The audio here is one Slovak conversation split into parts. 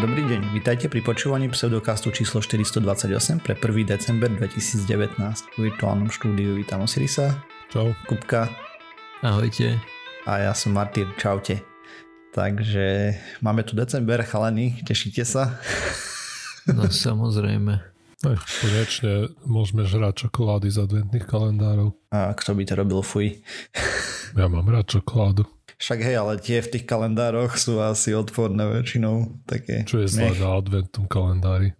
Dobrý deň, vítajte pri počúvaní pseudokastu číslo 428 pre 1. december 2019. V virtuálnom štúdiu vítam Osirisa. Čau. Kupka. Ahojte. A ja som Martyr, čaute. Takže máme tu december, chalani, tešíte sa? No samozrejme. Ech, konečne môžeme žrať čokolády z adventných kalendárov. A kto by to robil, fuj. Ja mám rád čokoládu. Však hej, ale tie v tých kalendároch sú asi odporné väčšinou. Také Čo je zlé na adventnom kalendári?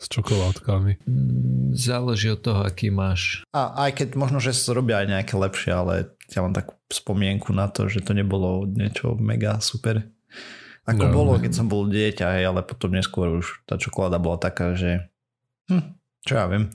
S čokoládkami. Mm, Záleží od toho, aký máš. A aj keď možno, že sa robia aj nejaké lepšie, ale ja mám takú spomienku na to, že to nebolo niečo mega super. Ako No, bolo, keď som bol dieťa, hej, ale potom neskôr už tá čokoláda bola taká, že hm, čo ja viem.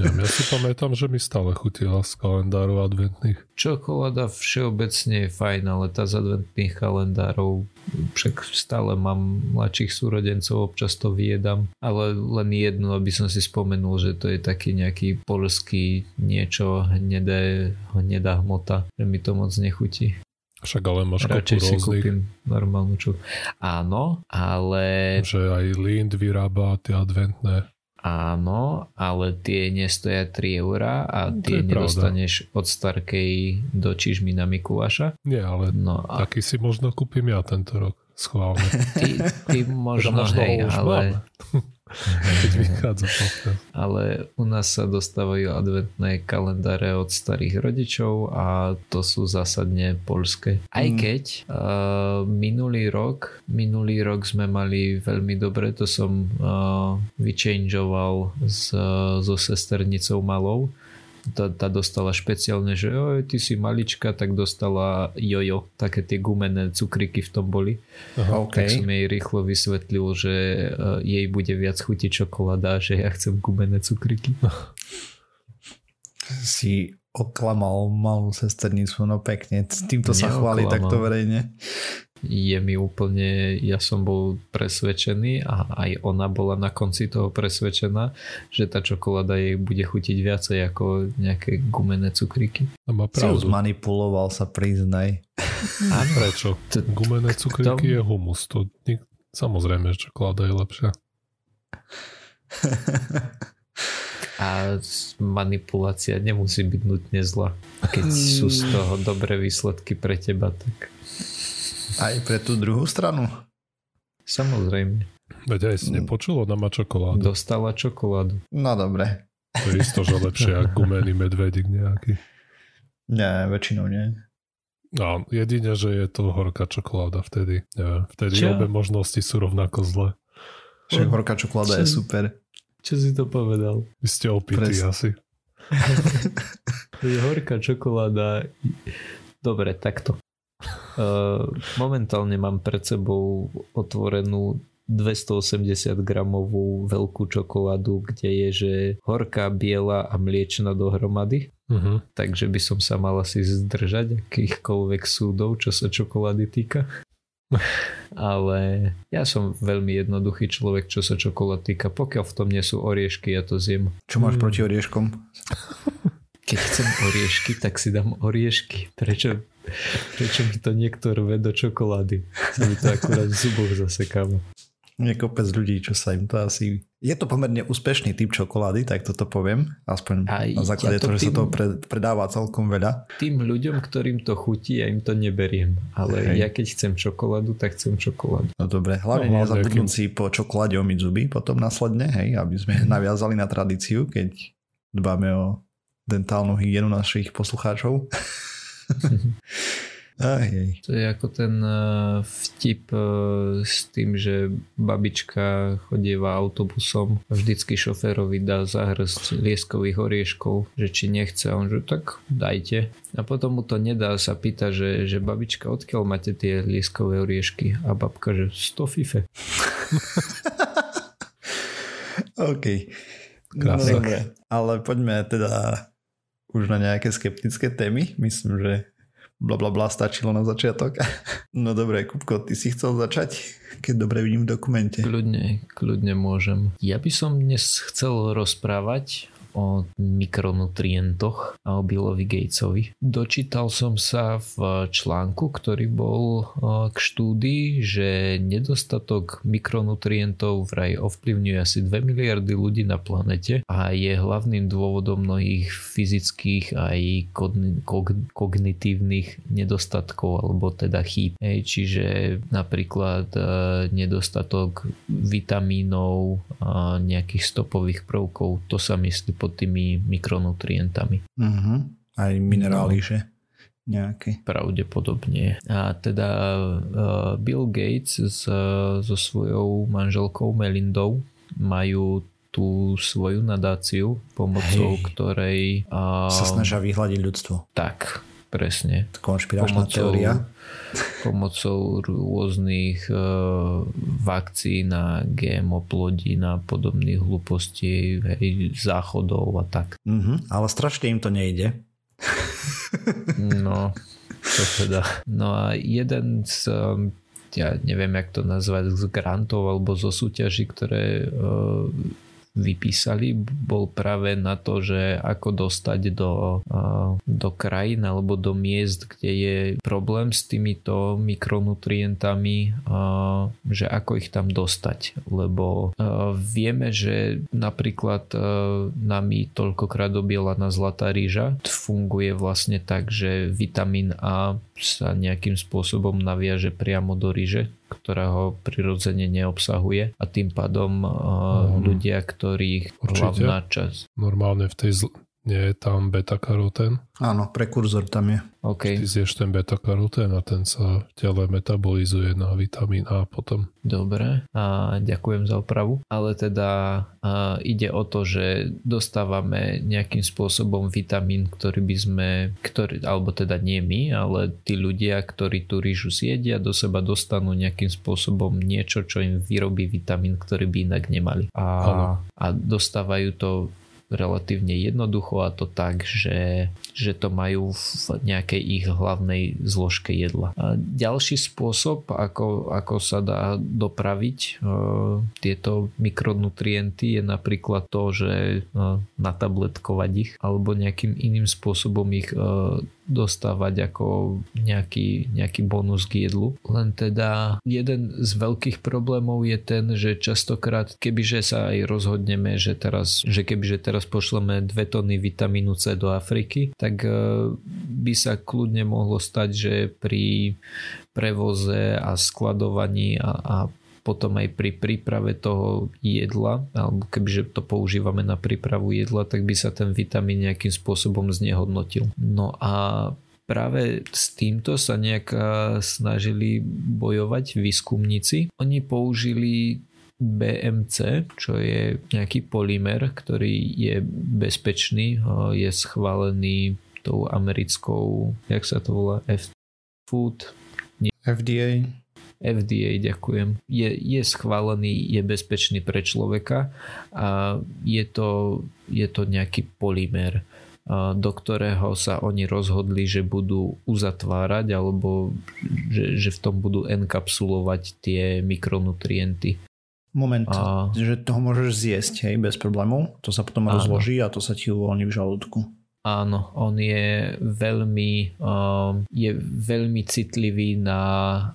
Ja, ja si pamätám, že mi stále chutila z kalendárov adventných. Čokoláda všeobecne je fajn, ale tá z adventných kalendárov však stále mám mladších súrodencov, občas to vyjedam, ale len jednu, aby som si spomenul, že to je taký nejaký polský niečo hnedé, hnedá hmota, že mi to moc nechutí. Však ale máš Radšej si rôznych, kúpim normálnu čo. Áno, ale že aj Lind vyrába tie adventné. Áno, ale tie nestoja 3 eurá a To tie je pravda. nedostaneš od Starkej do Čižmy na Mikuláša. Nie, ale No a taký si možno kúpim ja tento rok. Schválne. ty, ty možno, možno hej, ale, Keď vychádza podcast. ale u nás sa dostávajú adventné kalendáre od starých rodičov a to sú zásadne polské. Aj Mm. keď uh, minulý rok minulý rok sme mali veľmi dobre, to som uh, vychangeoval s, so sesternicou malou tá, tá dostala špeciálne, že oj, ty si malička, tak dostala jojo, také tie gumené cukriky v tom boli. Aha. OK. Tak som jej rýchlo vysvetlil, že uh, jej bude viac chutiť čokoláda, že ja chcem gumené cukriky. Si oklamal malú sesternicu, no pekne. Týmto sa chváli takto verejne. Je mi úplne, ja som bol presvedčený a aj ona bola na konci toho presvedčená, že tá čokoláda jej bude chutiť viacej ako nejaké gumené cukriky. A má pravdu. zmanipuloval, sa priznaj. A prečo? Gumené tomu- je humus. To nik- Samozrejme, že čokoláda je lepšia. A manipulácia nemusí byť nutne zlá. Keď sú z toho dobré výsledky pre teba, tak Aj pre tú druhú stranu. samozrejme. Veď aj si nepočul, ona má čokoládu. Dostala čokoládu. No dobre. To je isto, že lepšie ako gumený medvedik nejaký. Nie, väčšinou nie. No, jedine, že je to horká čokoláda vtedy. Neviem, vtedy Čo? obe možnosti sú rovnako zlé. Však horká čokoláda je Čo? super. Čo si to povedal? Vy ste opití Presne. asi. Je horká čokoláda. Dobre, takto. Uh, momentálne mám pred sebou otvorenú 280 gramovú veľkú čokoládu, kde je, že horká, biela a mliečna dohromady. Uh-huh. Takže by som sa mal asi zdržať akýchkoľvek súdov, čo sa čokolády týka. Ale ja som veľmi jednoduchý človek, čo sa čokolád týka. Pokiaľ v tom nie sú oriešky, ja to zjem. Čo máš Mm. proti orieškom? Keď chcem oriešky, tak si dám oriešky. Prečo, prečo mi to niekto rve do čokolády? Sa mi to akurát v zuboch zasekáva. Je kopec ľudí, čo sa im to asi... Je to pomerne úspešný typ čokolády, tak toto poviem. Aspoň Aj na základe ja to toho, že sa tým- to pre, predáva celkom veľa. Tým ľuďom, ktorým to chutí, ja im to neberiem. Ale Hej. ja keď chcem čokoládu, tak chcem čokoládu. No dobre, hlavne No, hlavne, nezabudnúť si po čokoláde omiť zuby potom následne, hej, aby sme naviazali na tradíciu, keď dbáme o dentálnu hygienu našich poslucháčov. Aj, hej. To je ako ten eh, vtip eh, s tým, že babička chodieva autobusom a vždycky šoférovi dá zahrsť lieskových orieškov, že či nechce on že tak dajte. A potom mu to nedá a sa pýta, že, že babička, odkiaľ máte tie lieskové oriešky? A babka, že z Tofife. OK. No, Krása. dobre. Ale poďme teda už na nejaké skeptické témy. Myslím, že bla bla bla stačilo na začiatok. No dobre, Kupko, ty si chcel začať, keď dobre vidím v dokumente. Kľudne, kľudne môžem. Ja by som dnes chcel rozprávať o mikronutrientoch a o Billovi Gatesovi. Dočítal som sa v článku, ktorý bol k štúdii, že nedostatok mikronutrientov vraj ovplyvňuje asi 2 miliardy ľudí na planete a je hlavným dôvodom mnohých fyzických aj kognitívnych nedostatkov alebo teda chýb. Hej, čiže napríklad e, nedostatok vitamínov a nejakých stopových prvkov, to sa myslí pod tými mikronutrientami. Uh-huh. Aj minerály, no. že? nejaké. Pravdepodobne. A teda uh, Bill Gates s, so svojou manželkou Melindou majú tú svoju nadáciu, pomocou Hej. ktorej... Uh, sa snažia vyhľadiť ľudstvo. Tak, presne. Konšpiračná pomocou, teória. Pomocou rôznych uh, vakcín a GMO plodín a podobných hlupostí, hej, záchodov a tak. Uh-huh, ale strašne im to nejde. No, to teda. No a jeden z um, ja neviem, jak to nazvať, z grantov alebo zo súťaží, ktoré uh, vypísali, bol práve na to, že ako dostať do, do krajín alebo do miest, kde je problém s týmito mikronutrientami, že ako ich tam dostať. Lebo vieme, že napríklad nami toľkokrát obielaná zlatá rýža funguje vlastne tak, že vitamín A sa nejakým spôsobom naviaže priamo do ryže, ktorá ho prirodzene neobsahuje a tým pádom uh, ľudia, ktorých Určite. hlavná časť... Normálne v tej zl- nie je tam beta-karotén? Áno, prekurzor tam je. Okay. Ty zješ ten beta-karotén a ten sa v tele metabolizuje na vitamín A potom. Dobre, a ďakujem za opravu. Ale teda a ide o to, že dostávame nejakým spôsobom vitamín, ktorý by sme, ktorý, alebo teda nie my, ale tí ľudia, ktorí tú rýžu siedia, do seba dostanú nejakým spôsobom niečo, čo im vyrobí vitamín, ktorý by inak nemali. A, a dostávajú to relatívne jednoducho a to tak, že, že to majú v nejakej ich hlavnej zložke jedla. A ďalší spôsob, ako, ako sa dá dopraviť e, tieto mikronutrienty je napríklad to, že e, natabletkovať ich alebo nejakým iným spôsobom ich e, dostávať ako nejaký, nejaký bonus k jedlu. Len teda jeden z veľkých problémov je ten, že častokrát, kebyže sa aj rozhodneme, že teraz, že kebyže teraz pošleme 2 tony vitamínu C do Afriky, tak e, by sa kľudne mohlo stať, že pri prevoze a skladovaní a, a potom aj pri príprave toho jedla, alebo kebyže to používame na prípravu jedla, tak by sa ten vitamín nejakým spôsobom znehodnotil. No a práve s týmto sa nejak snažili bojovať výskumníci. Oni použili BMC, čo je nejaký polymer, ktorý je bezpečný, je schválený tou americkou, jak sa to volá, F Food? Nie. FDA. FDA, ďakujem, je, je schválený, je bezpečný pre človeka a je to, je to nejaký polymer, do ktorého sa oni rozhodli, že budú uzatvárať alebo že, že v tom budú enkapsulovať tie mikronutrienty. Moment, a... že toho môžeš zjesť, hej, bez problémov. To sa potom Áno. rozloží a to sa ti uvoľní v žalúdku. Áno, on je veľmi, um, je veľmi citlivý na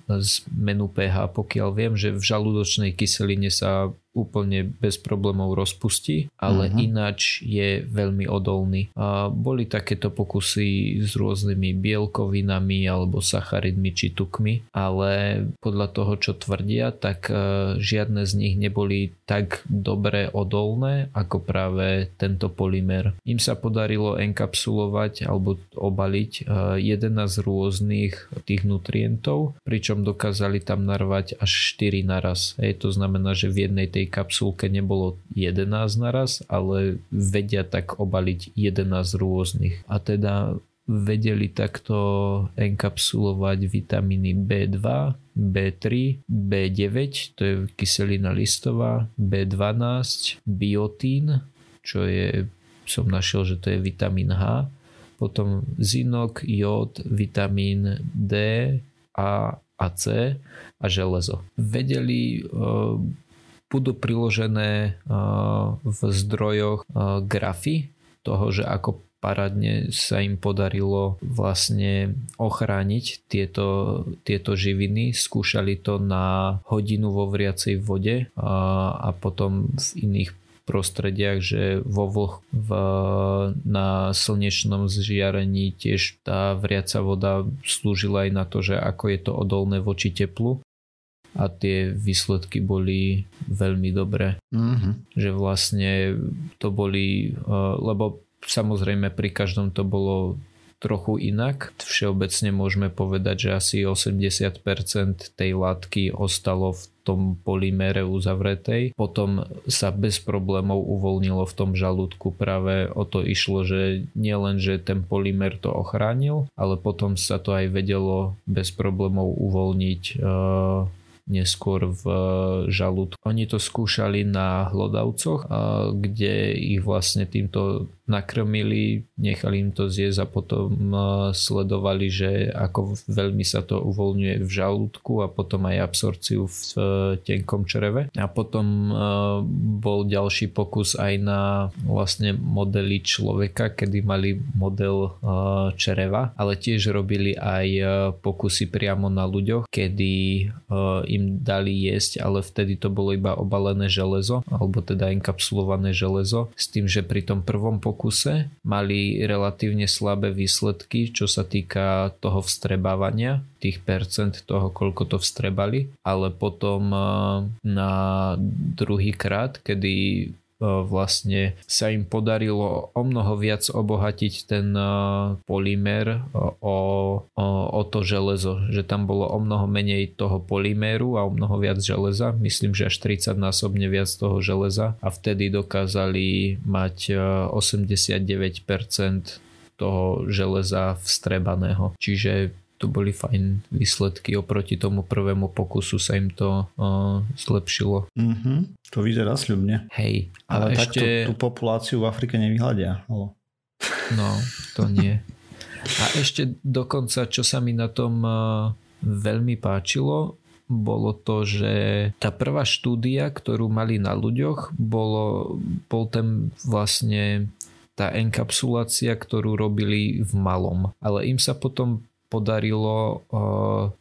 zmenu pH, pokiaľ viem, že v žalúdočnej kyseline sa úplne bez problémov rozpustí, ale uh-huh. ináč je veľmi odolný. A boli takéto pokusy s rôznymi bielkovinami alebo sacharidmi či tukmi, ale podľa toho, čo tvrdia, tak e, žiadne z nich neboli tak dobre odolné ako práve tento polymer. Im sa podarilo enkapsulovať alebo obaliť 11 e, rôznych tých nutrientov, pričom dokázali tam narvať až 4 naraz. Hej, to znamená, že v jednej tej tej kapsulke nebolo 11 naraz, ale vedia tak obaliť 11 rôznych. A teda vedeli takto enkapsulovať vitamíny B2, B3, B9, to je kyselina listová, B12, biotín, čo je, som našiel, že to je vitamín H, potom zinok, jód, vitamín D, A a C a železo. Vedeli budú priložené v zdrojoch grafy toho, že ako parádne sa im podarilo vlastne ochrániť tieto, tieto živiny. Skúšali to na hodinu vo vriacej vode a, a potom v iných prostrediach, že vo vlh v, na slnečnom zžiarení tiež tá vriaca voda slúžila aj na to, že ako je to odolné voči teplu a tie výsledky boli veľmi dobré. Mm-hmm. Že vlastne to boli, lebo Samozrejme pri každom to bolo trochu inak. Všeobecne môžeme povedať, že asi 80% tej látky ostalo v tom polymére uzavretej. Potom sa bez problémov uvoľnilo v tom žalúdku. Práve o to išlo, že nielen, že ten polymer to ochránil, ale potom sa to aj vedelo bez problémov uvoľniť neskôr v žalúdku. Oni to skúšali na hlodavcoch, kde ich vlastne týmto nakrmili, nechali im to zjesť a potom sledovali, že ako veľmi sa to uvoľňuje v žalúdku a potom aj absorciu v tenkom čreve. A potom bol ďalší pokus aj na vlastne modely človeka, kedy mali model čreva, ale tiež robili aj pokusy priamo na ľuďoch, kedy im dali jesť, ale vtedy to bolo iba obalené železo, alebo teda enkapsulované železo, s tým, že pri tom prvom pokuse mali relatívne slabé výsledky, čo sa týka toho vstrebávania, tých percent toho, koľko to vstrebali, ale potom eh, na druhý krát, kedy vlastne sa im podarilo o mnoho viac obohatiť ten e, polymér e, o, o, o to železo, že tam bolo o mnoho menej toho polyméru a o mnoho viac železa, myslím, že až 30 násobne viac toho železa a vtedy dokázali mať 89% toho železa vstrebaného. Čiže to boli fajn výsledky oproti tomu prvému pokusu sa im to uh, zlepšilo. Mm-hmm. To vyzerá sľubne. Hej. Ale ešte... takto tú populáciu v Afrike nevyhľadia. No, to nie. A ešte dokonca, čo sa mi na tom uh, veľmi páčilo, bolo to, že tá prvá štúdia, ktorú mali na ľuďoch, bolo, bol ten vlastne tá enkapsulácia, ktorú robili v malom. Ale im sa potom podarilo uh,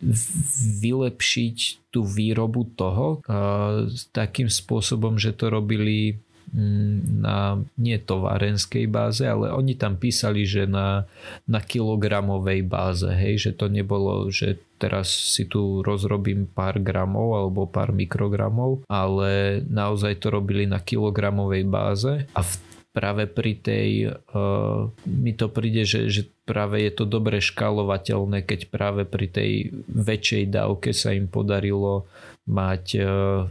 vylepšiť tú výrobu toho uh, takým spôsobom, že to robili mm, na nie továrenskej báze, ale oni tam písali, že na, na kilogramovej báze, hej, že to nebolo, že teraz si tu rozrobím pár gramov alebo pár mikrogramov, ale naozaj to robili na kilogramovej báze a v práve pri tej, uh, mi to príde, že, že práve je to dobre škálovateľné, keď práve pri tej väčšej dávke sa im podarilo mať uh,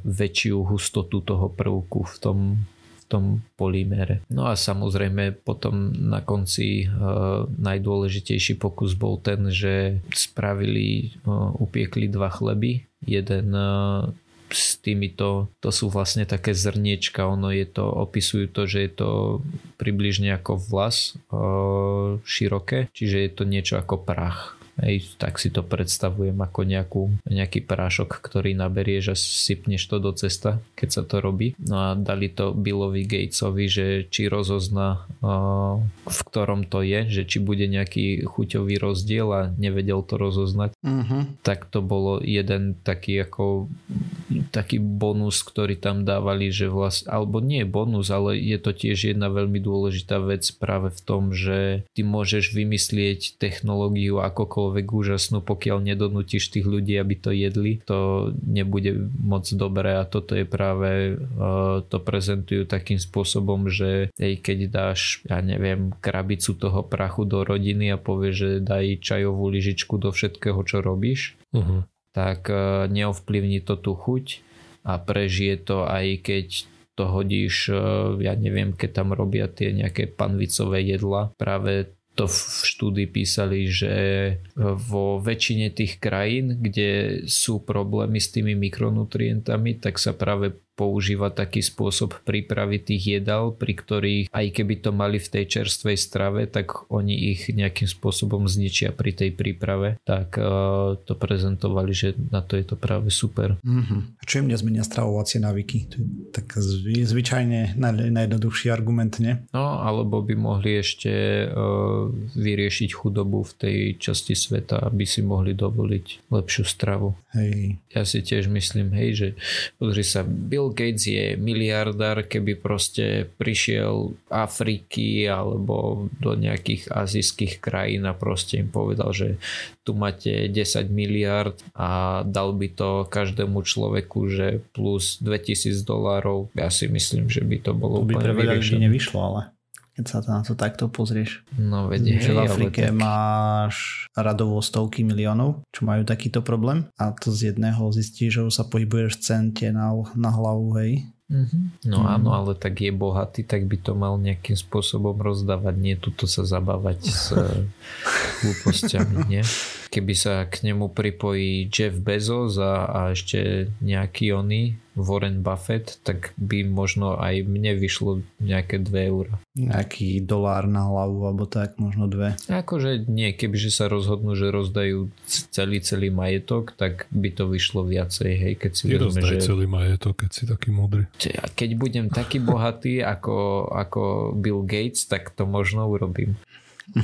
väčšiu hustotu toho prvku v tom, v tom polymére. No a samozrejme potom na konci uh, najdôležitejší pokus bol ten, že spravili, uh, upiekli dva chleby, jeden uh, s týmito, to sú vlastne také zrniečka, ono je to, opisujú to, že je to približne ako vlas e, široké, čiže je to niečo ako prach Hej, tak si to predstavujem ako nejakú, nejaký prášok, ktorý naberieš a sypneš to do cesta, keď sa to robí. No a dali to Billovi Gatesovi, že či rozozna v ktorom to je, že či bude nejaký chuťový rozdiel a nevedel to rozoznať. Uh-huh. Tak to bolo jeden taký ako taký bonus, ktorý tam dávali, že vlastne, alebo nie bonus, ale je to tiež jedna veľmi dôležitá vec práve v tom, že ty môžeš vymyslieť technológiu akokoľvek akokoľvek úžasnú, pokiaľ nedonútiš tých ľudí, aby to jedli, to nebude moc dobré a toto je práve, uh, to prezentujú takým spôsobom, že aj keď dáš, ja neviem, krabicu toho prachu do rodiny a povieš, že daj čajovú lyžičku do všetkého, čo robíš, uh-huh. tak uh, neovplyvní to tú chuť a prežije to aj keď to hodíš, uh, ja neviem, keď tam robia tie nejaké panvicové jedla, práve to v štúdii písali, že vo väčšine tých krajín, kde sú problémy s tými mikronutrientami, tak sa práve používa taký spôsob prípravy tých jedál, pri ktorých aj keby to mali v tej čerstvej strave, tak oni ich nejakým spôsobom zničia pri tej príprave. Tak uh, to prezentovali, že na to je to práve super. Mm-hmm. A čo im nezmenia stravovacie návyky? To je tak zvy, zvyčajne naj, najjednoduchší argument, nie? No, alebo by mohli ešte uh, vyriešiť chudobu v tej časti sveta, aby si mohli dovoliť lepšiu stravu. Hej. Ja si tiež myslím, hej, že pozri sa, Bill Gates je miliardár, keby proste prišiel Afriky alebo do nejakých azijských krajín a proste im povedal, že tu máte 10 miliard a dal by to každému človeku, že plus 2000 dolárov. Ja si myslím, že by to bolo To by úplne pre veľa ľudí vyriešené. nevyšlo, ale keď sa na to takto pozrieš. No vedie, že v hej, Afrike tak- máš radovo stovky miliónov, čo majú takýto problém a to z jedného zistíš, že už sa pohybuješ v cente na, na hlavu, hej. Mhm. No Mhm. áno, ale tak je bohatý, tak by to mal nejakým spôsobom rozdávať, nie tuto sa zabávať s eh, hlúpostiami, nie? Keby sa k nemu pripojí Jeff Bezos a, a ešte nejaký oný Warren Buffett, tak by možno aj mne vyšlo nejaké 2 eurá. Nejaký dolár na hlavu, alebo tak, možno dve. Akože nie, kebyže sa rozhodnú, že rozdajú celý celý majetok, tak by to vyšlo viacej, hej, keď si vezme, že... celý majetok, keď si taký a keď budem taký bohatý ako, ako Bill Gates, tak to možno urobím.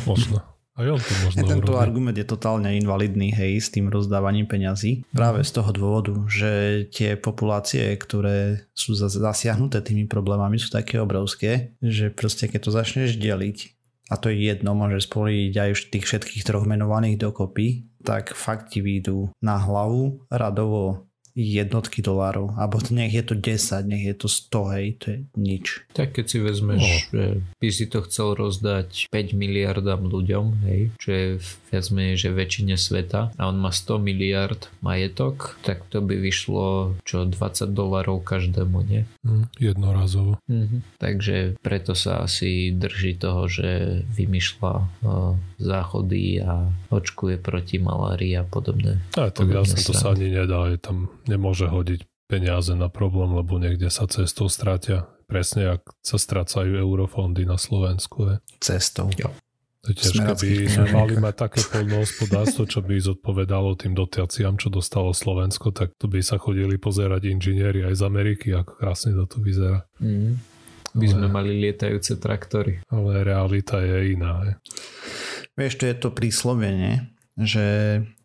Možno. Aj on to možno Tento urobí. argument je totálne invalidný, hej, s tým rozdávaním peňazí. Práve z toho dôvodu, že tie populácie, ktoré sú za- zasiahnuté tými problémami, sú také obrovské, že proste keď to začneš deliť, a to je jedno, môžeš spoliť aj tých všetkých troch menovaných dokopy, tak fakt ti výjdu na hlavu radovo jednotky dolárov, alebo nech je to 10, nech je to 100, hej, to je nič. Tak keď si vezmeš, No. že by si to chcel rozdať 5 miliardám ľuďom, hej, čo je viac menej, že väčšine sveta a on má 100 miliard majetok, tak to by vyšlo čo 20 dolárov každému, nie? Hm, jednorazovo. Mhm. Takže preto sa asi drží toho, že vymýšľa uh, záchody a očkuje proti malárii a podobné. Aj tak jasne to sa ani nedá, je tam nemôže hodiť peniaze na problém, lebo niekde sa cestou stratia. Presne ak sa strácajú eurofondy na Slovensku. Je. Cestou. To je sme peňažok. mali mať také poľnohospodárstvo, čo by zodpovedalo tým dotáciám, čo dostalo Slovensko, tak to by sa chodili pozerať inžinieri aj z Ameriky, ako krásne to tu vyzerá. Mhm. By Ale- sme mali lietajúce traktory. Ale realita je iná. Je. Vieš, to je to príslovenie, že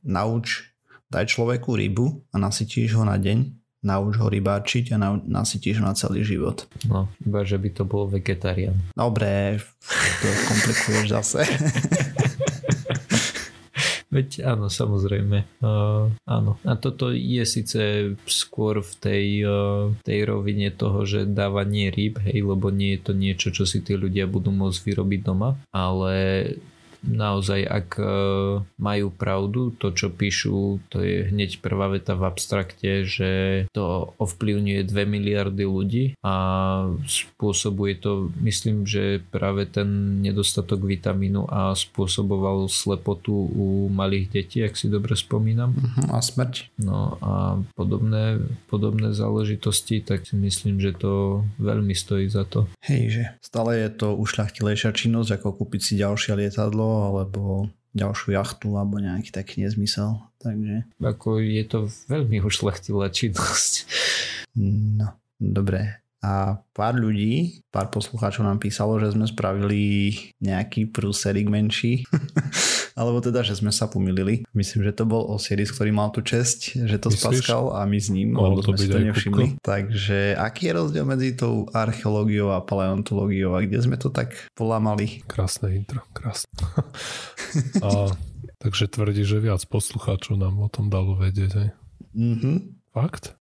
nauč, daj človeku rybu a nasytíš ho na deň, nauč ho rybáčiť a nasytíš ho na celý život. No, iba že by to bol vegetarián. Dobre, to komplikuješ zase. Veď áno, samozrejme. Uh, áno. A toto je síce skôr v tej, uh, tej rovine toho, že dávanie rýb, hej, lebo nie je to niečo, čo si tí ľudia budú môcť vyrobiť doma, ale naozaj, ak e, majú pravdu, to čo píšu, to je hneď prvá veta v abstrakte, že to ovplyvňuje 2 miliardy ľudí a spôsobuje to, myslím, že práve ten nedostatok vitamínu A spôsoboval slepotu u malých detí, ak si dobre spomínam. Mhm, a smrť. No a podobné, podobné záležitosti, tak si myslím, že to veľmi stojí za to. Hej, že stále je to ušľachtilejšia činnosť, ako kúpiť si ďalšie lietadlo alebo ďalšiu jachtu alebo nejaký taký nezmysel. Takže Ako je to veľmi ušlachtilá činnosť. no, dobre. A pár ľudí, pár poslucháčov nám písalo, že sme spravili nejaký prúserik menší. Alebo teda, že sme sa pomýlili. Myslím, že to bol Osiris, ktorý mal tú česť, že to Myslíš? spaskal a my s ním, lebo to sme si to nevšimli. Takže aký je rozdiel medzi tou archeológiou a paleontológiou a kde sme to tak polámali? Krásne intro, krásne. a, takže tvrdí, že viac poslucháčov nám o tom dalo vedieť. Hej. Mhm. Fakt?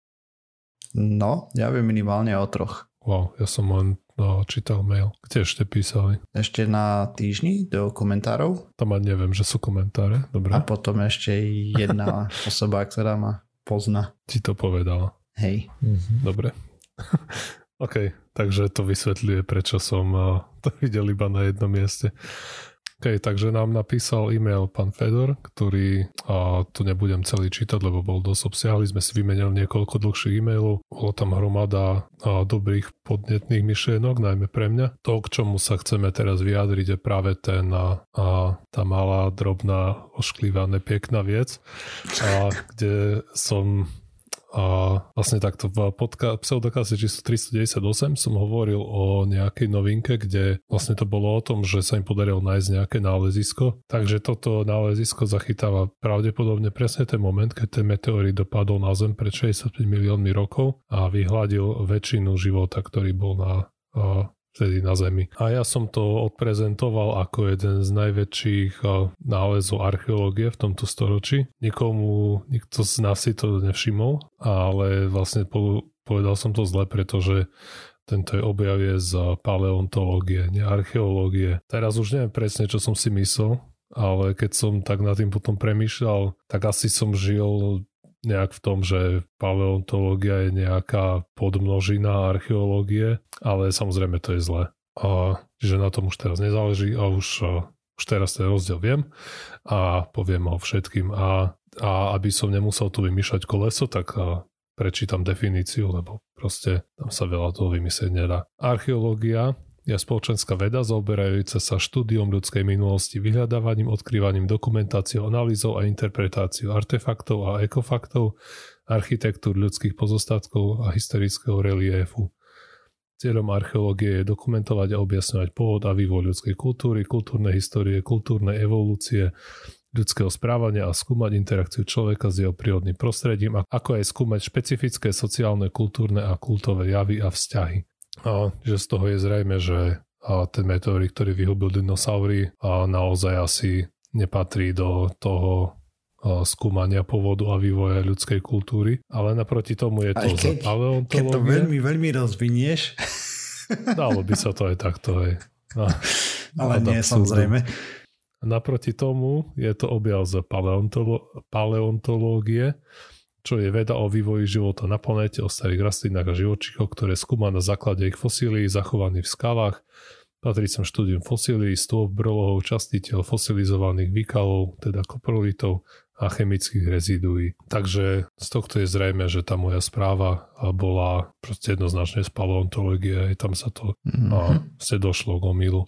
No, ja viem minimálne o troch. Wow, ja som len no, čítal mail. Kde ešte písali? Ešte na týždni do komentárov Tam ani neviem, že sú komentáre. Dobre, a potom ešte jedna osoba, ktorá ma pozná. ti to povedala. Hej. Mhm. Dobre. OK, takže to vysvetľuje, prečo som uh, to videl iba na jednom mieste. OK, takže nám napísal e-mail pán Fedor, ktorý, a tu nebudem celý čítať, lebo bol dosť obsiahly, sme si vymenili niekoľko dlhších e-mailov, bolo tam hromada a dobrých podnetných myšlienok, najmä pre mňa. To, k čomu sa chceme teraz vyjadriť, je práve ten a, a tá malá, drobná, ošklivá, nepekná vec, a kde som a vlastne takto v podka- pseudokase číslo 398 som hovoril o nejakej novinke, kde vlastne to bolo o tom, že sa im podarilo nájsť nejaké nálezisko. Takže toto nálezisko zachytáva pravdepodobne presne ten moment, keď ten meteorit dopadol na Zem pred 65 miliónmi rokov a vyhľadil väčšinu života, ktorý bol na vtedy na Zemi. A ja som to odprezentoval ako jeden z najväčších nálezov archeológie v tomto storočí. Nikomu, nikto z nás si to nevšimol, ale vlastne povedal som to zle, pretože tento je objav je z paleontológie, nie archeológie. Teraz už neviem presne, čo som si myslel, ale keď som tak nad tým potom premýšľal, tak asi som žil nejak v tom, že paleontológia je nejaká podmnožina archeológie, ale samozrejme to je zle. A že na tom už teraz nezáleží a už, už teraz ten rozdiel viem a poviem o všetkým. A, a aby som nemusel tu vymýšľať koleso, tak prečítam definíciu, lebo proste tam sa veľa toho vymyslieť nedá. Archeológia je spoločenská veda zaoberajúca sa štúdiom ľudskej minulosti, vyhľadávaním, odkrývaním dokumentáciou, analýzou a interpretáciou artefaktov a ekofaktov, architektúr ľudských pozostatkov a historického reliefu. Cieľom archeológie je dokumentovať a objasňovať pôvod a vývoj ľudskej kultúry, kultúrnej histórie, kultúrnej evolúcie, ľudského správania a skúmať interakciu človeka s jeho prírodným prostredím, ako aj skúmať špecifické sociálne, kultúrne a kultové javy a vzťahy. A že z toho je zrejme, že a ten meteorit, ktorý vyhubil dinosaury, a naozaj asi nepatrí do toho skúmania pôvodu a vývoja ľudskej kultúry, ale naproti tomu je to aj keď, Keď to veľmi, veľmi rozvinieš. Dalo by sa to aj takto. Aj. No, ale nie, samozrejme. Naproti tomu je to objav z paleontolo- paleontológie, čo je veda o vývoji života na planéte, o starých rastlinách a živočíchoch, ktoré skúma na základe ich fosílií zachovaných v skalách. Patrí sem štúdium fosílií, stôp, brlohov, častiteľ, fosilizovaných výkalov, teda koprolitov a chemických reziduí. Takže z tohto je zrejme, že tá moja správa bola proste jednoznačne z paleontológie, tam sa to mm-hmm. a, ste došlo k omilu.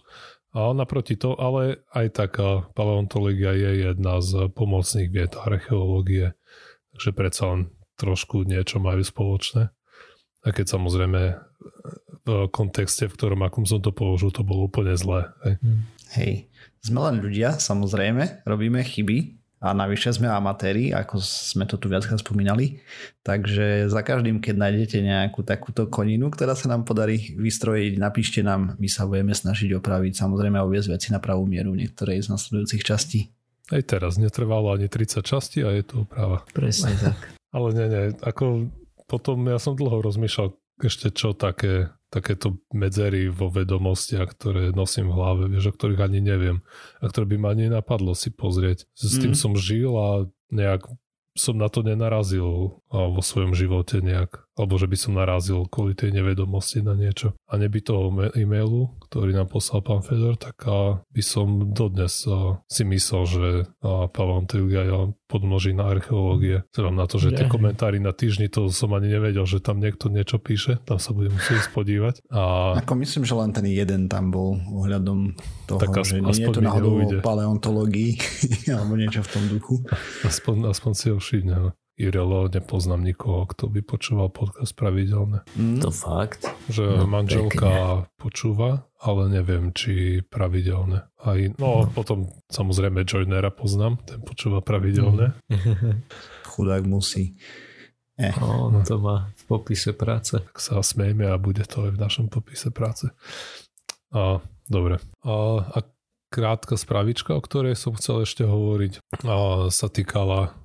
A naproti to, ale aj taká paleontológia je jedna z pomocných vied archeológie Takže predsa len trošku niečo majú spoločné. A keď samozrejme v kontexte, v ktorom akom som to položil, to bolo úplne zlé. Hej. Hm. Hej. Sme len ľudia, samozrejme, robíme chyby a navyše sme amatéri, ako sme to tu viackrát spomínali. Takže za každým, keď nájdete nejakú takúto koninu, ktorá sa nám podarí vystrojiť, napíšte nám, my sa budeme snažiť opraviť, samozrejme uviezť veci na pravú mieru niektorej z nasledujúcich častí. Aj teraz netrvalo ani 30 častí a je to oprava. Presne tak. Ale nie, nie, ako potom ja som dlho rozmýšľal ešte čo také, takéto medzery vo vedomostiach, ktoré nosím v hlave, vieš, o ktorých ani neviem a ktoré by ma ani napadlo si pozrieť. S tým mm. som žil a nejak som na to nenarazil vo svojom živote nejak, alebo že by som narazil kvôli tej nevedomosti na niečo. A neby toho e-mailu, ktorý nám poslal pán Fedor, tak by som dodnes si myslel, že paleontológia je podmnožina archeológie. Vzhľadom na to, že tie komentári na týždni, to som ani nevedel, že tam niekto niečo píše, tam sa budem musieť spodívať. A... Ako myslím, že len ten jeden tam bol ohľadom toho, tak aspoň, že nie je to náhodou o paleontológii alebo niečo v tom duchu. Aspoň, aspoň si ho všimne. Irelo, nepoznám nikoho, kto by počúval podcast pravidelne. Mm. To fakt? Že no, manželka pekne. počúva, ale neviem, či pravidelne. Aj, no, no. potom samozrejme Joinera poznám, ten počúva pravidelne. Mm. Chudák musí. Eh. No, to má v popise práce. Tak sa smejme a bude to aj v našom popise práce. A, dobre. A, a krátka spravička, o ktorej som chcel ešte hovoriť, a, sa týkala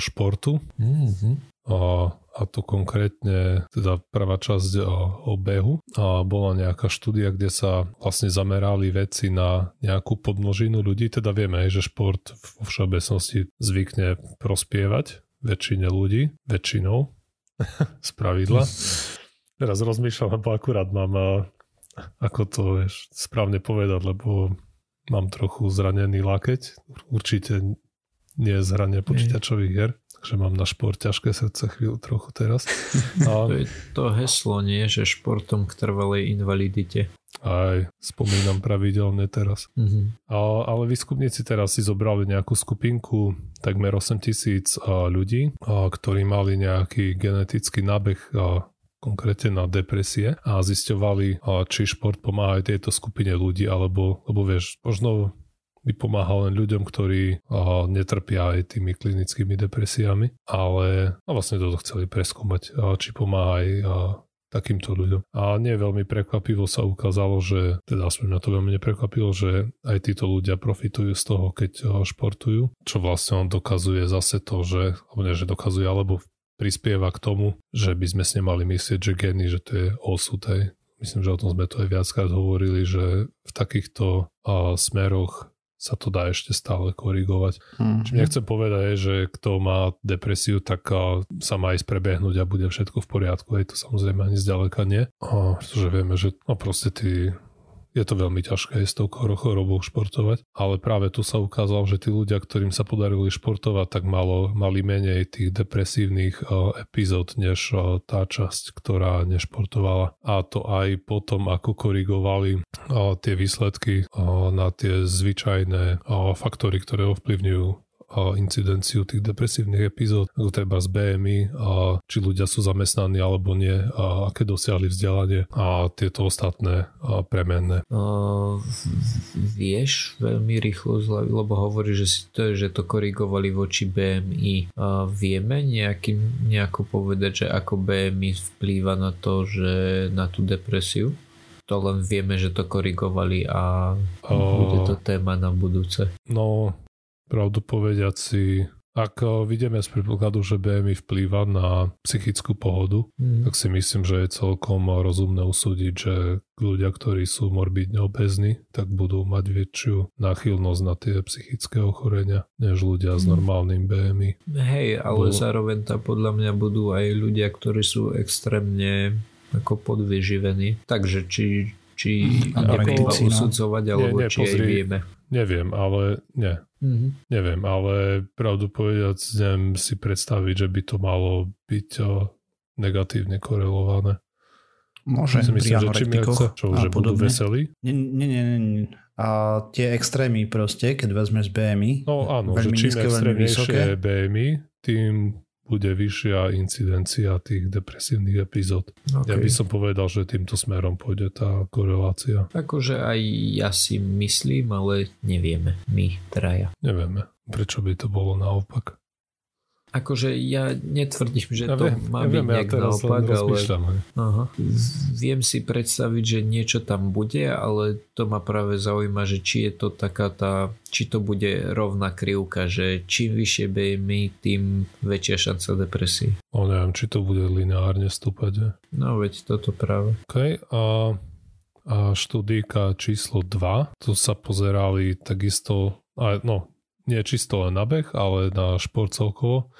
športu. Mm-hmm. A, a to konkrétne, teda prvá časť o, o behu. A bola nejaká štúdia, kde sa vlastne zamerali veci na nejakú podmnožinu ľudí. Teda vieme, že šport vo všeobecnosti zvykne prospievať väčšine ľudí, väčšinou z pravidla. Teraz rozmýšľam, lebo akurát mám ako to vieš, správne povedať, lebo mám trochu zranený lakeť. Určite nie z hrania počítačových hier. Takže mám na šport ťažké srdce chvíľu trochu teraz. A... To je to heslo, nie? Že športom k trvalej invalidite. Aj, spomínam pravidelne teraz. Mm-hmm. A, ale výskumníci teraz si zobrali nejakú skupinku takmer 8 tisíc ľudí, a, ktorí mali nejaký genetický nábeh a, konkrétne na depresie a zisťovali, či šport pomáha aj tejto skupine ľudí, alebo, lebo vieš, možno by pomáhal len ľuďom, ktorí uh, netrpia aj tými klinickými depresiami, ale a vlastne toto chceli preskúmať, uh, či pomáha aj uh, takýmto ľuďom. A nie veľmi prekvapivo sa ukázalo, že, teda aspoň na to veľmi neprekvapilo, že aj títo ľudia profitujú z toho, keď športujú, čo vlastne on dokazuje zase to, že, nie, že dokazuje, alebo prispieva k tomu, že by sme si nemali myslieť, že geny, že to je osud. Myslím, že o tom sme to aj viackrát hovorili, že v takýchto uh, smeroch sa to dá ešte stále korigovať. Mm-hmm. Čiže nechcem povedať, že kto má depresiu, tak sa má ísť prebehnúť a bude všetko v poriadku. Je to samozrejme ani zďaleka nie. A, pretože vieme, že no proste tí je to veľmi ťažké s tou chorobou športovať, ale práve tu sa ukázalo, že tí ľudia, ktorým sa podarili športovať, tak malo, mali menej tých depresívnych epizód, než tá časť, ktorá nešportovala. A to aj potom, ako korigovali tie výsledky na tie zvyčajné faktory, ktoré ovplyvňujú incidenciu tých depresívnych epizód, ako treba z BMI, a či ľudia sú zamestnaní alebo nie, a aké dosiahli vzdelanie a tieto ostatné a premenné. Uh, vieš veľmi rýchlo zľaviť, lebo hovorí, že si to, že to korigovali voči BMI. Uh, vieme nejakým, nejako povedať, že ako BMI vplýva na to, že na tú depresiu? to len vieme, že to korigovali a bude to téma na budúce. No, pravdu povediať si, ak vidíme z predpokladu, že BMI vplýva na psychickú pohodu, mm. tak si myslím, že je celkom rozumné usúdiť, že ľudia, ktorí sú morbidne obezní, tak budú mať väčšiu náchylnosť na tie psychické ochorenia, než ľudia mm. s mhm. normálnym BMI. Hej, ale Bo... zároveň tam podľa mňa budú aj ľudia, ktorí sú extrémne ako podvyživení. Takže či, či mm, ako usudzovať, alebo nie, nie, či pozri, aj vieme. Neviem, ale nie. Mm-hmm. Neviem, ale pravdu povedať, neviem si predstaviť, že by to malo byť negatívne korelované. Môže, si myslím, že čím chce, čo, že budú veselí? Nie, nie, nie, nie. A tie extrémy proste, keď vezmeš BMI, no áno, že čím extrémnejšie je BMI, tým bude vyššia incidencia tých depresívnych epizód. Okay. Ja by som povedal, že týmto smerom pôjde tá korelácia. Akože aj ja si myslím, ale nevieme. My traja. Nevieme. Prečo by to bolo naopak? Akože ja netvrdím, že ja to viem, má ja byť nejak ja naopak, ale aha, viem si predstaviť, že niečo tam bude, ale to ma práve zaujíma, že či je to taká tá, či to bude rovná krivka, že čím vyššie BMI, tým väčšia šanca depresie. O neviem, či to bude lineárne stúpať. No veď toto práve. OK, a, a štúdíka číslo 2, tu sa pozerali takisto, a, no nie čisto len na beh, ale na šport celkovo.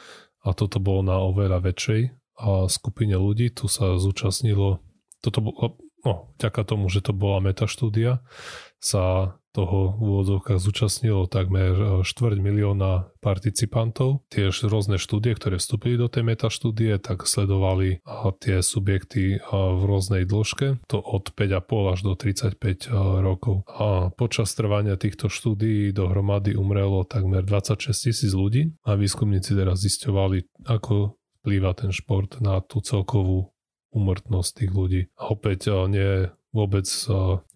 A toto bolo na oveľa väčšej a skupine ľudí. Tu sa zúčastnilo, toto bolo, no, vďaka tomu, že to bola metaštúdia, sa toho v úvodzovkách zúčastnilo takmer e, štvrť milióna participantov. Tiež rôzne štúdie, ktoré vstúpili do tej metaštúdie, tak sledovali tie subjekty e, v rôznej dĺžke, to od 5,5 až do 35 e, rokov. A počas trvania týchto štúdií dohromady umrelo takmer 26 tisíc ľudí a výskumníci teraz zisťovali, ako vplýva ten šport na tú celkovú umrtnosť tých ľudí. A opäť nie vôbec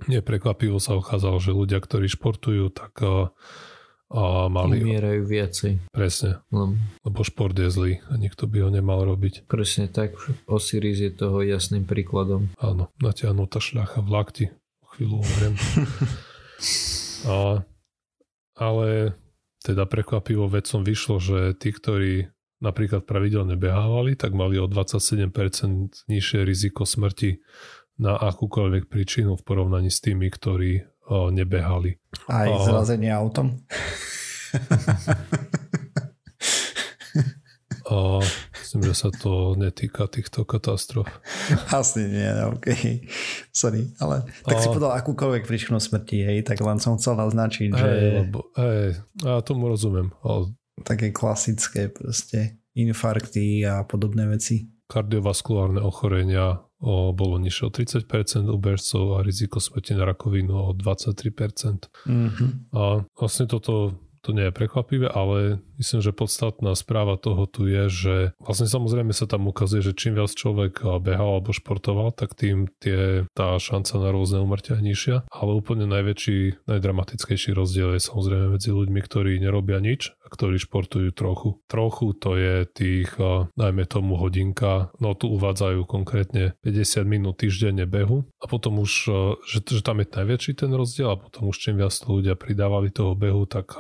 neprekvapivo sa uchádzalo, že ľudia, ktorí športujú, tak a mali... Umierajú viacej. Presne. No. Lebo šport je zlý a nikto by ho nemal robiť. Presne tak. Osiris je toho jasným príkladom. Áno. Natiahnutá šľacha v lakti. O chvíľu umrem. a, ale teda prekvapivo vedcom vyšlo, že tí, ktorí napríklad pravidelne behávali, tak mali o 27% nižšie riziko smrti na akúkoľvek príčinu v porovnaní s tými, ktorí o, nebehali. Aj o, zrazenie autom? o, Myslím, že sa to netýka týchto katastrof. Asi nie, no, OK. Sorry, ale tak a... si podal akúkoľvek príčinu smrti, hej, tak len som chcel naznačiť, hej, že... Lebo, hej, ja tomu rozumiem. Ale... Také klasické proste infarkty a podobné veci. Kardiovaskulárne ochorenia o, bolo nižšie o 30% u bežcov a riziko smrti na rakovinu o 23%. Mm-hmm. A vlastne toto to nie je prekvapivé, ale myslím, že podstatná správa toho tu je, že vlastne samozrejme sa tam ukazuje, že čím viac človek behal alebo športoval, tak tým tie, tá šanca na rôzne umrtia je nižšia. Ale úplne najväčší, najdramatickejší rozdiel je samozrejme medzi ľuďmi, ktorí nerobia nič ktorí športujú trochu. Trochu to je tých, najmä tomu hodinka, no tu uvádzajú konkrétne 50 minút týždenne behu a potom už, že, že tam je najväčší ten rozdiel a potom už čím viac ľudia pridávali toho behu, tak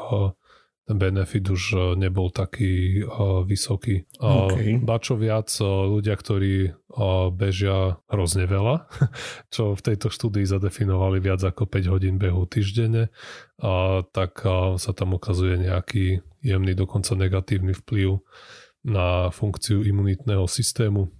ten benefit už nebol taký uh, vysoký. Okay. Ba čo viac, uh, ľudia, ktorí uh, bežia hrozne veľa, čo v tejto štúdii zadefinovali viac ako 5 hodín behu týždenne, uh, tak uh, sa tam ukazuje nejaký jemný, dokonca negatívny vplyv na funkciu imunitného systému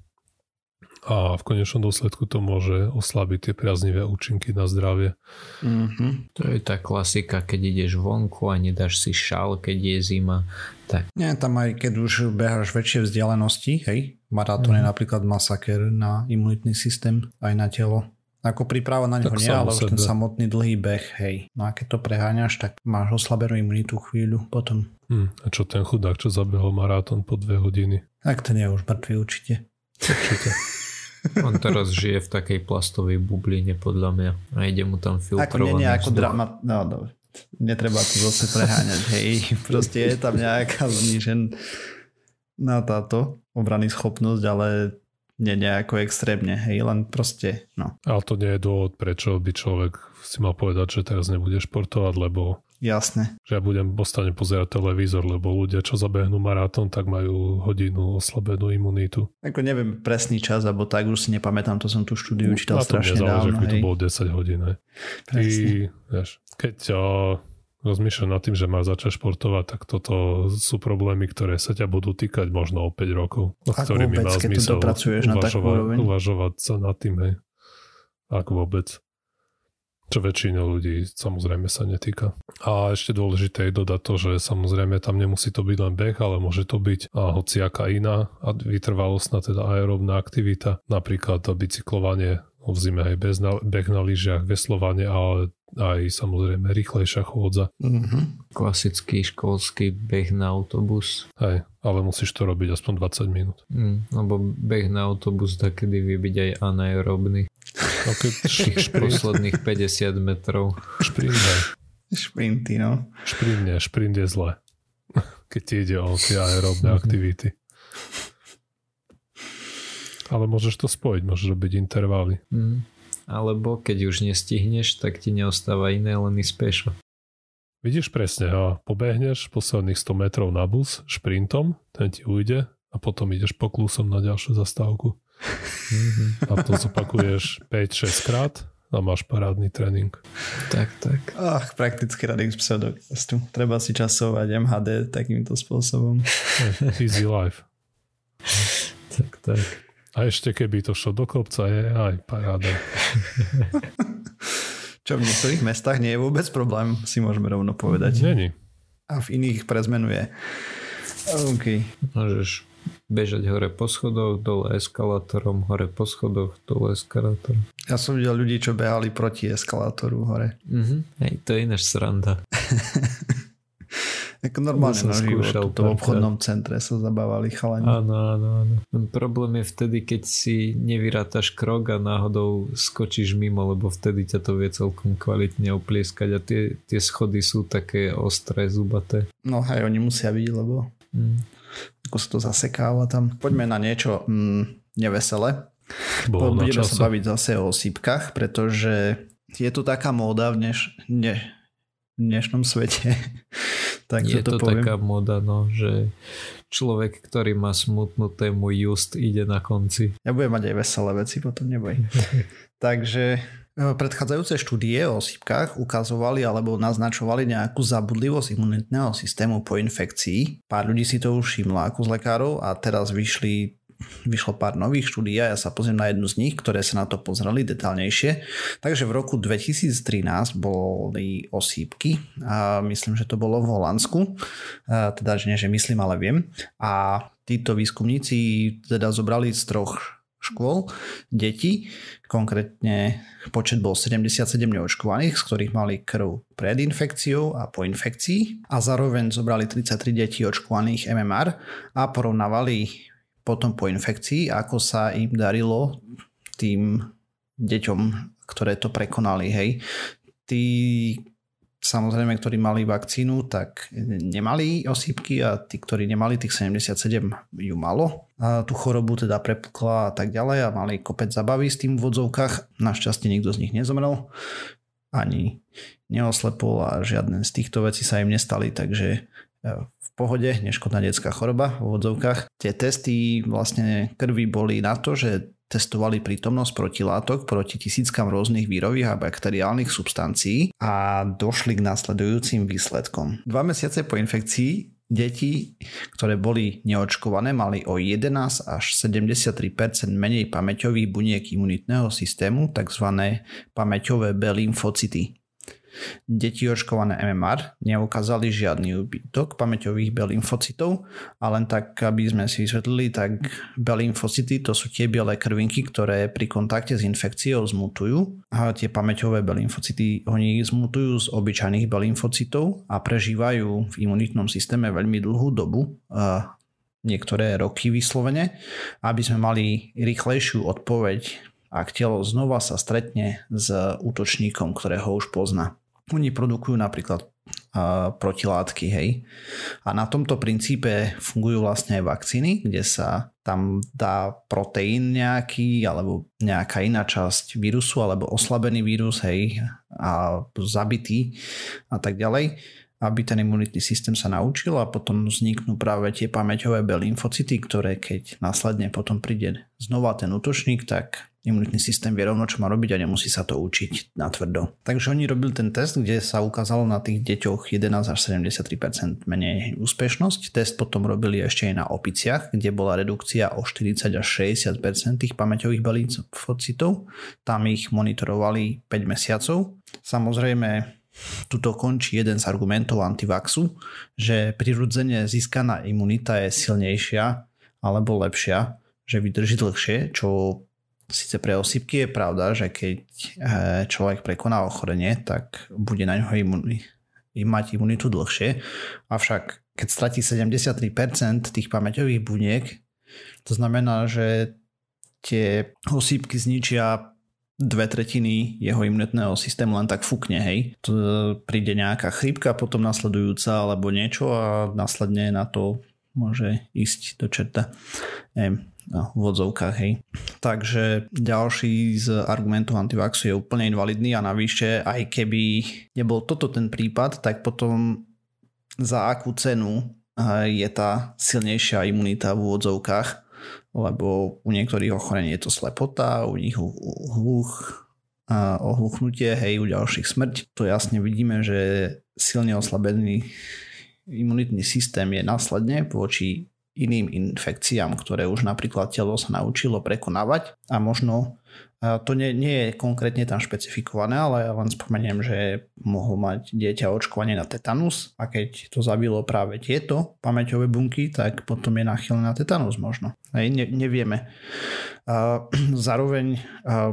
a v konečnom dôsledku to môže oslabiť tie priaznivé účinky na zdravie. Mm-hmm. To je tá klasika, keď ideš vonku a nedáš si šal, keď je zima. Tak. Nie, tam aj keď už beháš väčšie vzdialenosti, hej, maratón mm. je napríklad masaker na imunitný systém, aj na telo. Ako príprava na neho tak nie, ale už ten samotný dlhý beh, hej. No a keď to preháňaš, tak máš oslabenú imunitu chvíľu potom. Hmm, a čo ten chudák, čo zabehol maratón po dve hodiny? Tak ten je už mŕtvý určite. Určite. On teraz žije v takej plastovej bubline podľa mňa a ide mu tam filtrovaný Ako nie ako drama, no, no, netreba to zase preháňať, hej, proste je tam nejaká znižen na táto obrany schopnosť, ale nie nejako extrémne, hej, len proste, no. Ale to nie je dôvod, prečo by človek si mal povedať, že teraz nebude športovať, lebo Jasné. Že ja budem postane pozerať televízor, lebo ľudia, čo zabehnú maratón, tak majú hodinu oslabenú imunitu. Ako neviem presný čas, alebo tak už si nepamätám, to som tú štúdiu čítal strašne dávno. Na to bolo 10 hodín. Hej. Ty, vieš, keď uh, rozmýšľaš nad tým, že máš začať športovať, tak toto sú problémy, ktoré sa ťa budú týkať možno o 5 rokov. O ktorými vôbec, má zmysel uvažovať, uvažovať sa nad tým, hej. Ak vôbec čo väčšina ľudí samozrejme sa netýka. A ešte dôležité je dodať to, že samozrejme tam nemusí to byť len beh, ale môže to byť a hociaká iná a vytrvalostná, teda aerobná aktivita, napríklad bicyklovanie v zime aj bez na, beh na lyžiach, veslovanie, ale aj samozrejme rýchlejšia chôdza. Mm-hmm. Klasický školský beh na autobus. Hej, ale musíš to robiť aspoň 20 minút. Mm, lebo beh na autobus takedy vie byť aj anaerobný. Okay, Tých posledných 50 metrov. Šprint, hej. Šprinty, no. Šprint nie, šprint je zle. Keď ti ide o tie aerobné mm-hmm. aktivity. Ale môžeš to spojiť, môžeš robiť intervaly. Mm. Alebo keď už nestihneš, tak ti neostáva iné, len ísť pešo. Vidíš presne, a pobehneš posledných 100 metrov na bus šprintom, ten ti ujde a potom ideš poklusom na ďalšiu zastávku. Mm-hmm. A to zopakuješ 5-6 krát a máš parádny tréning. Tak, tak. Ach, prakticky radím z pseudokastu. Treba si časovať MHD takýmto spôsobom. Easy life. tak, tak. A ešte keby to šlo do kopca, je aj paráda. Čo v niektorých mestách nie je vôbec problém, si môžeme rovno povedať. Není. A v iných prezmenuje. OK. Môžeš bežať hore po schodoch, dole eskalátorom, hore po schodoch, dole eskalátorom. Ja som videl ľudí, čo behali proti eskalátoru hore. Mm-hmm. Hej, to je ináč sranda. Ako normálne na život, to v obchodnom centre sa zabávali chalani. Áno, áno, áno. Problém je vtedy, keď si nevyrátaš krok a náhodou skočíš mimo, lebo vtedy ťa to vie celkom kvalitne oplieskať a tie, tie schody sú také ostré, zubaté. No hej, oni musia byť, lebo mm. ako sa to zasekáva tam. Poďme na niečo mm, nevesele. Bolo Budeme sa baviť zase o sípkach, pretože je tu taká móda v dneš, ne, dnešnom svete, tak je to, to taká moda, no, že človek, ktorý má smutnú tému just ide na konci. Ja budem mať aj veselé veci, potom neboj. Takže Predchádzajúce štúdie o osýpkach ukazovali alebo naznačovali nejakú zabudlivosť imunitného systému po infekcii. Pár ľudí si to už všimlo ako z lekárov a teraz vyšli vyšlo pár nových štúdí a ja sa pozriem na jednu z nich, ktoré sa na to pozreli detálnejšie. Takže v roku 2013 boli osýpky a myslím, že to bolo v Holandsku, teda že nie, že myslím, ale viem. A títo výskumníci teda zobrali z troch škôl deti. Konkrétne počet bol 77 neočkovaných, z ktorých mali krv pred infekciou a po infekcii a zároveň zobrali 33 detí očkovaných MMR a porovnávali potom po infekcii, ako sa im darilo tým deťom, ktoré to prekonali. Hej. Tí samozrejme, ktorí mali vakcínu, tak nemali osýpky a tí, ktorí nemali, tých 77 ju malo. A tú chorobu teda prepukla a tak ďalej a mali kopec zabaví s tým v vodzovkách. Našťastie nikto z nich nezomrel ani neoslepol a žiadne z týchto vecí sa im nestali, takže e, v pohode, neškodná detská choroba v vodzovkách. Tie testy vlastne krvi boli na to, že testovali prítomnosť protilátok proti tisíckam rôznych vírových a bakteriálnych substancií a došli k následujúcim výsledkom. Dva mesiace po infekcii Deti, ktoré boli neočkované, mali o 11 až 73% menej pamäťových buniek imunitného systému, tzv. pamäťové B lymfocyty. Deti očkované MMR neukázali žiadny úbytok pamäťových B lymfocitov a len tak, aby sme si vysvetlili, tak B lymfocity to sú tie biele krvinky, ktoré pri kontakte s infekciou zmutujú a tie pamäťové B lymfocity oni zmutujú z obyčajných B lymfocitov a prežívajú v imunitnom systéme veľmi dlhú dobu niektoré roky vyslovene, aby sme mali rýchlejšiu odpoveď ak telo znova sa stretne s útočníkom, ktorého už pozná. Oni produkujú napríklad uh, protilátky, hej. A na tomto princípe fungujú vlastne aj vakcíny, kde sa tam dá proteín nejaký, alebo nejaká iná časť vírusu, alebo oslabený vírus, hej, a zabitý a tak ďalej aby ten imunitný systém sa naučil a potom vzniknú práve tie pamäťové B lymfocyty, ktoré keď následne potom príde znova ten útočník, tak imunitný systém vie rovno, čo má robiť a nemusí sa to učiť na tvrdo. Takže oni robili ten test, kde sa ukázalo na tých deťoch 11 až 73% menej úspešnosť. Test potom robili ešte aj na opiciach, kde bola redukcia o 40 až 60% tých pamäťových lymfocytov. Tam ich monitorovali 5 mesiacov. Samozrejme, Tuto končí jeden z argumentov antivaxu, že prirodzene získaná imunita je silnejšia alebo lepšia, že vydrží dlhšie, čo Sice pre osýpky je pravda, že keď eh, človek prekoná ochorenie, tak bude na ňo imun- mať imunitu dlhšie. Avšak keď stratí 73% tých pamäťových buniek, to znamená, že tie osýpky zničia dve tretiny jeho imunitného systému len tak fúkne, hej. To príde nejaká chrípka potom nasledujúca alebo niečo a následne na to môže ísť do čerta. Neviem, v odzovkách, hej. Takže ďalší z argumentov antivaxu je úplne invalidný a navyše aj keby nebol toto ten prípad, tak potom za akú cenu je tá silnejšia imunita v úvodzovkách, lebo u niektorých ochorení je to slepota, u nich hluch, ohluchnutie, hej, u ďalších smrť. To jasne vidíme, že silne oslabený imunitný systém je následne voči iným infekciám, ktoré už napríklad telo sa naučilo prekonávať a možno to nie, nie je konkrétne tam špecifikované, ale ja len spomeniem, že mohol mať dieťa očkovanie na tetanus a keď to zabilo práve tieto pamäťové bunky, tak potom je náchylné na tetanus možno. Hej, ne, nevieme. Zároveň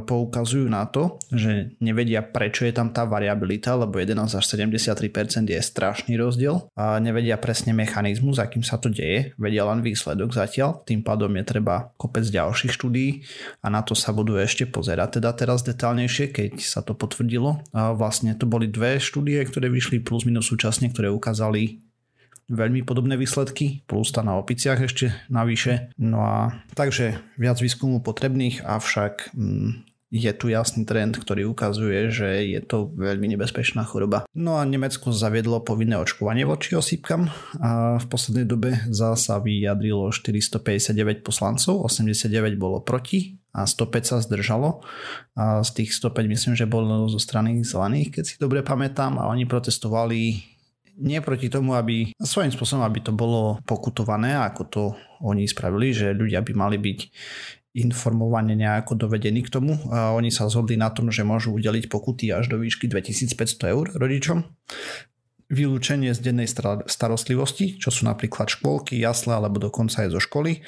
poukazujú na to, že nevedia prečo je tam tá variabilita, lebo 11 až 73% je strašný rozdiel a nevedia presne mechanizmus, akým sa to deje, vedia len výsledok zatiaľ, tým pádom je treba kopec ďalších štúdií a na to sa budú ešte pozerať teda teraz detálnejšie, keď sa to potvrdilo. A vlastne to boli dve štúdie, ktoré vyšli plus minus súčasne, ktoré ukázali veľmi podobné výsledky, plus tá na opiciach ešte navyše. No a takže viac výskumu potrebných, avšak mm, je tu jasný trend, ktorý ukazuje, že je to veľmi nebezpečná choroba. No a Nemecko zaviedlo povinné očkovanie voči osýpkam a v poslednej dobe zasa vyjadrilo 459 poslancov, 89 bolo proti a 105 sa zdržalo. A z tých 105 myslím, že bolo zo strany zelených, keď si dobre pamätám a oni protestovali nie proti tomu, aby svojím spôsobom, aby to bolo pokutované, ako to oni spravili, že ľudia by mali byť informovane nejako dovedení k tomu. A oni sa zhodli na tom, že môžu udeliť pokuty až do výšky 2500 eur rodičom vylúčenie z dennej starostlivosti, čo sú napríklad škôlky, jasle alebo dokonca aj zo školy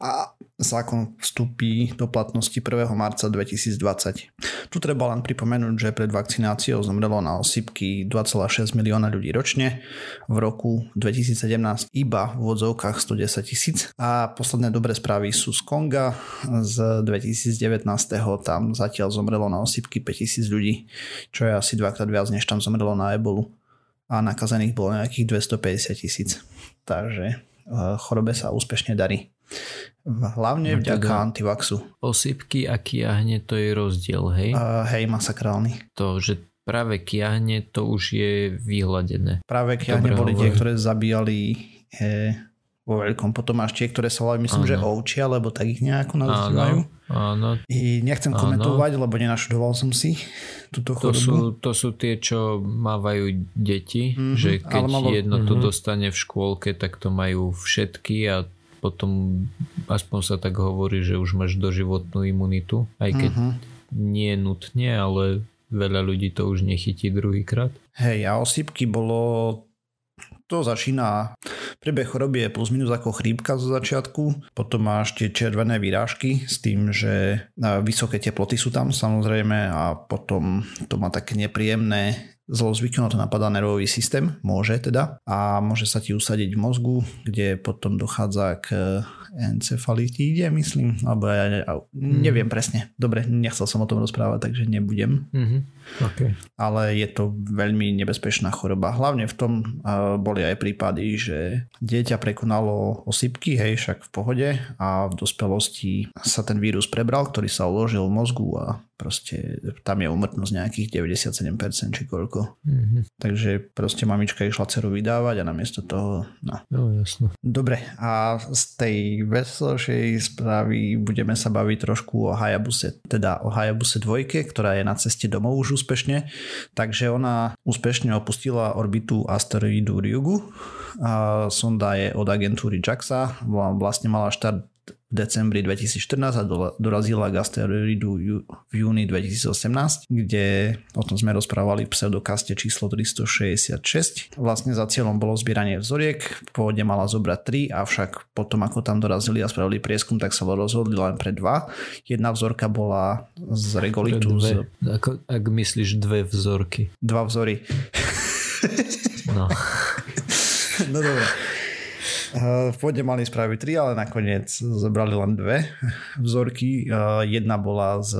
a zákon vstúpi do platnosti 1. marca 2020. Tu treba len pripomenúť, že pred vakcináciou zomrelo na osýpky 2,6 milióna ľudí ročne, v roku 2017 iba v odzovkách 110 tisíc a posledné dobré správy sú z Konga z 2019. tam zatiaľ zomrelo na osýpky 5000 ľudí, čo je asi dvakrát viac než tam zomrelo na ebolu a nakazených bolo nejakých 250 tisíc. Takže eh, chorobe sa úspešne darí. Hlavne no, vďaka teda antivaxu. Osypky a kiahne to je rozdiel, hej? Uh, hej, masakrálny. To, že práve kiahne to už je vyhľadené. Práve kiahne Dobre boli hovorí. tie, ktoré zabíjali he, vo veľkom. Potom máš tie, ktoré sa volajú, myslím, ano. že ovčia, alebo tak ich nejako nazývajú. Áno. I nechcem áno. komentovať, lebo nenaštudoval som si túto chorobu. To sú, to sú tie, čo mávajú deti, mm-hmm, že keď malo... jedno to mm-hmm. dostane v škôlke, tak to majú všetky a potom aspoň sa tak hovorí, že už máš doživotnú imunitu, aj keď mm-hmm. nie nutne, ale veľa ľudí to už nechytí druhýkrát. Hej, a osýpky bolo to začína, priebeh choroby je plus minus ako chrípka zo začiatku, potom máš tie červené výrážky s tým, že vysoké teploty sú tam samozrejme a potom to má také nepríjemné zlozvykom to napadá nervový systém, môže teda, a môže sa ti usadiť v mozgu, kde potom dochádza k encefalitíde, myslím, alebo ja ne, neviem mm. presne. Dobre, nechcel som o tom rozprávať, takže nebudem. Mm-hmm. Okay. Ale je to veľmi nebezpečná choroba. Hlavne v tom uh, boli aj prípady, že dieťa prekonalo osypky, hej, však v pohode a v dospelosti sa ten vírus prebral, ktorý sa uložil v mozgu a proste tam je umrtnosť nejakých 97% či koľko. Mm-hmm. Takže proste mamička išla ceru vydávať a namiesto toho... No, no jasno. Dobre, a z tej veselšej správy budeme sa baviť trošku o Hayabuse, teda o Hayabuse 2, ktorá je na ceste domov už úspešne. Takže ona úspešne opustila orbitu asteroidu Ryugu. A sonda je od agentúry JAXA, vlastne mala štart v decembri 2014 a dorazila k asteroidu v júni 2018, kde o tom sme rozprávali v pseudokaste číslo 366. Vlastne za cieľom bolo zbieranie vzoriek, pôvodne mala zobrať 3, avšak potom ako tam dorazili a spravili prieskum, tak sa rozhodli len pre dva. Jedna vzorka bola z regolitu. Z... Ako, ak myslíš dve vzorky. Dva vzory. No. no dobre. V pôde mali spraviť tri, ale nakoniec zobrali len dve vzorky. Jedna bola z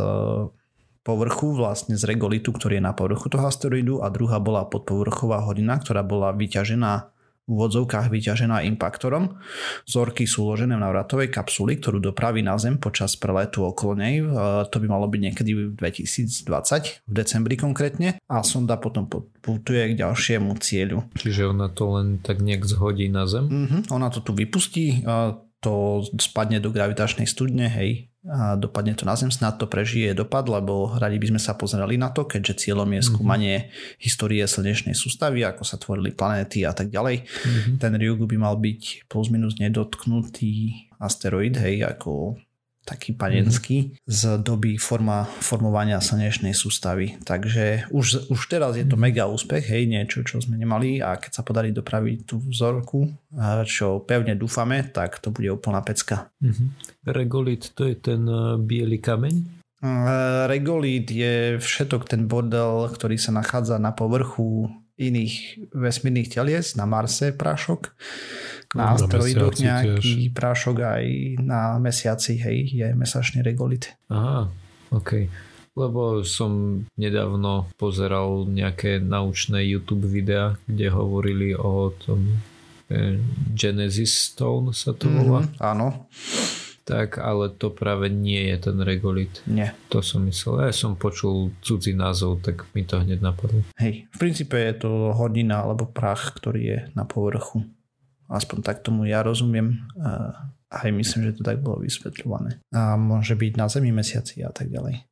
povrchu, vlastne z regolitu, ktorý je na povrchu toho asteroidu a druhá bola podpovrchová hodina, ktorá bola vyťažená úvodzovkách vyťažená impaktorom. Vzorky sú uložené v navratovej kapsuli, ktorú dopraví na Zem počas preletu okolo nej. To by malo byť niekedy v 2020, v decembri konkrétne. A sonda potom putuje k ďalšiemu cieľu. Čiže ona to len tak nejak zhodí na Zem? Mm-hmm, ona to tu vypustí, to spadne do gravitačnej studne, hej, a dopadne to na Zem, snad to prežije dopad, lebo radi by sme sa pozerali na to, keďže cieľom je mhm. skúmanie mm-hmm. histórie slnečnej sústavy, ako sa tvorili planéty a tak ďalej. Mm-hmm. Ten Ryugu by mal byť plus minus nedotknutý asteroid, hej, ako taký panenský mm-hmm. z doby forma, formovania slnečnej sústavy. Takže už, už teraz je to mhm. mega úspech, hej, niečo, čo sme nemali a keď sa podarí dopraviť tú vzorku, čo pevne dúfame, tak to bude úplná pecka. Mm-hmm. Regolit to je ten uh, biely kameň? Regolít je všetok ten bordel, ktorý sa nachádza na povrchu iných vesmírnych telies, na Marse prášok na asteroidoch nejaký tiež. prášok aj na mesiaci, hej, je mesačný regolit. Aha, OK. Lebo som nedávno pozeral nejaké naučné YouTube videá, kde hovorili o tom eh, Genesis Stone sa to volá. Mm, áno. Tak, ale to práve nie je ten regolit. Nie. To som myslel. Ja som počul cudzí názov, tak mi to hneď napadlo. Hej, v princípe je to hodina alebo prach, ktorý je na povrchu. Aspoň tak tomu ja rozumiem. aj myslím, že to tak bolo vysvetľované. A môže byť na Zemi, mesiaci a tak ďalej.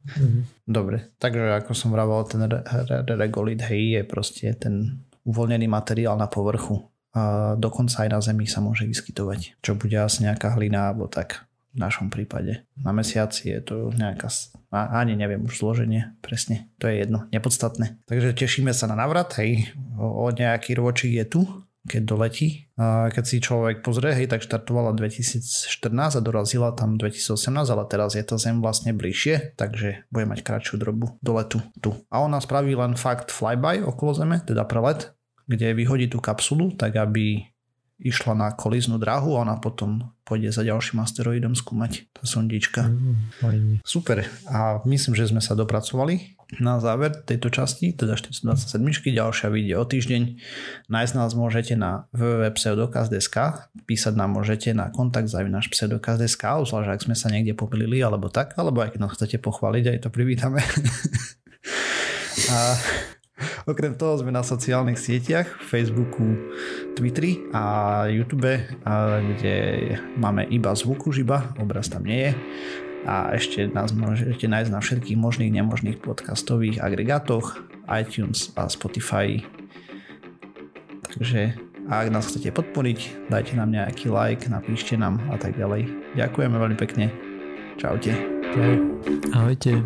Mm-hmm. Dobre, takže ako som vravel, ten re- re- regolith, hej, je proste ten uvoľnený materiál na povrchu. A dokonca aj na Zemi sa môže vyskytovať, čo bude asi nejaká hlina alebo tak v našom prípade. Na mesiaci je to nejaká, ani neviem už zloženie, presne, to je jedno, nepodstatné. Takže tešíme sa na navrat, hej, o, o nejaký ročík je tu, keď doletí. A keď si človek pozrie, hej, tak štartovala 2014 a dorazila tam 2018, ale teraz je tá zem vlastne bližšie, takže bude mať kratšiu drobu do letu tu. A ona spraví len fakt flyby okolo zeme, teda prelet, kde vyhodí tú kapsulu, tak aby išla na koliznú dráhu a ona potom pôjde za ďalším asteroidom skúmať tá sondička. Mm, Super. A myslím, že sme sa dopracovali na záver tejto časti, teda 427. Ďalšia vyjde o týždeň. Nájsť nás môžete na www.pseudokaz.sk písať nám môžete na kontakt zavinaš pseudokaz.sk zvlášť ak sme sa niekde pomýlili alebo tak, alebo aj keď nás chcete pochváliť, aj to privítame. a Okrem toho sme na sociálnych sieťach, Facebooku, Twitteri a YouTube, kde máme iba zvuk už iba, obraz tam nie je. A ešte nás môžete nájsť na všetkých možných nemožných podcastových agregátoch, iTunes a Spotify. Takže ak nás chcete podporiť, dajte nám nejaký like, napíšte nám a tak ďalej. Ďakujeme veľmi pekne. Čaute. Ahojte.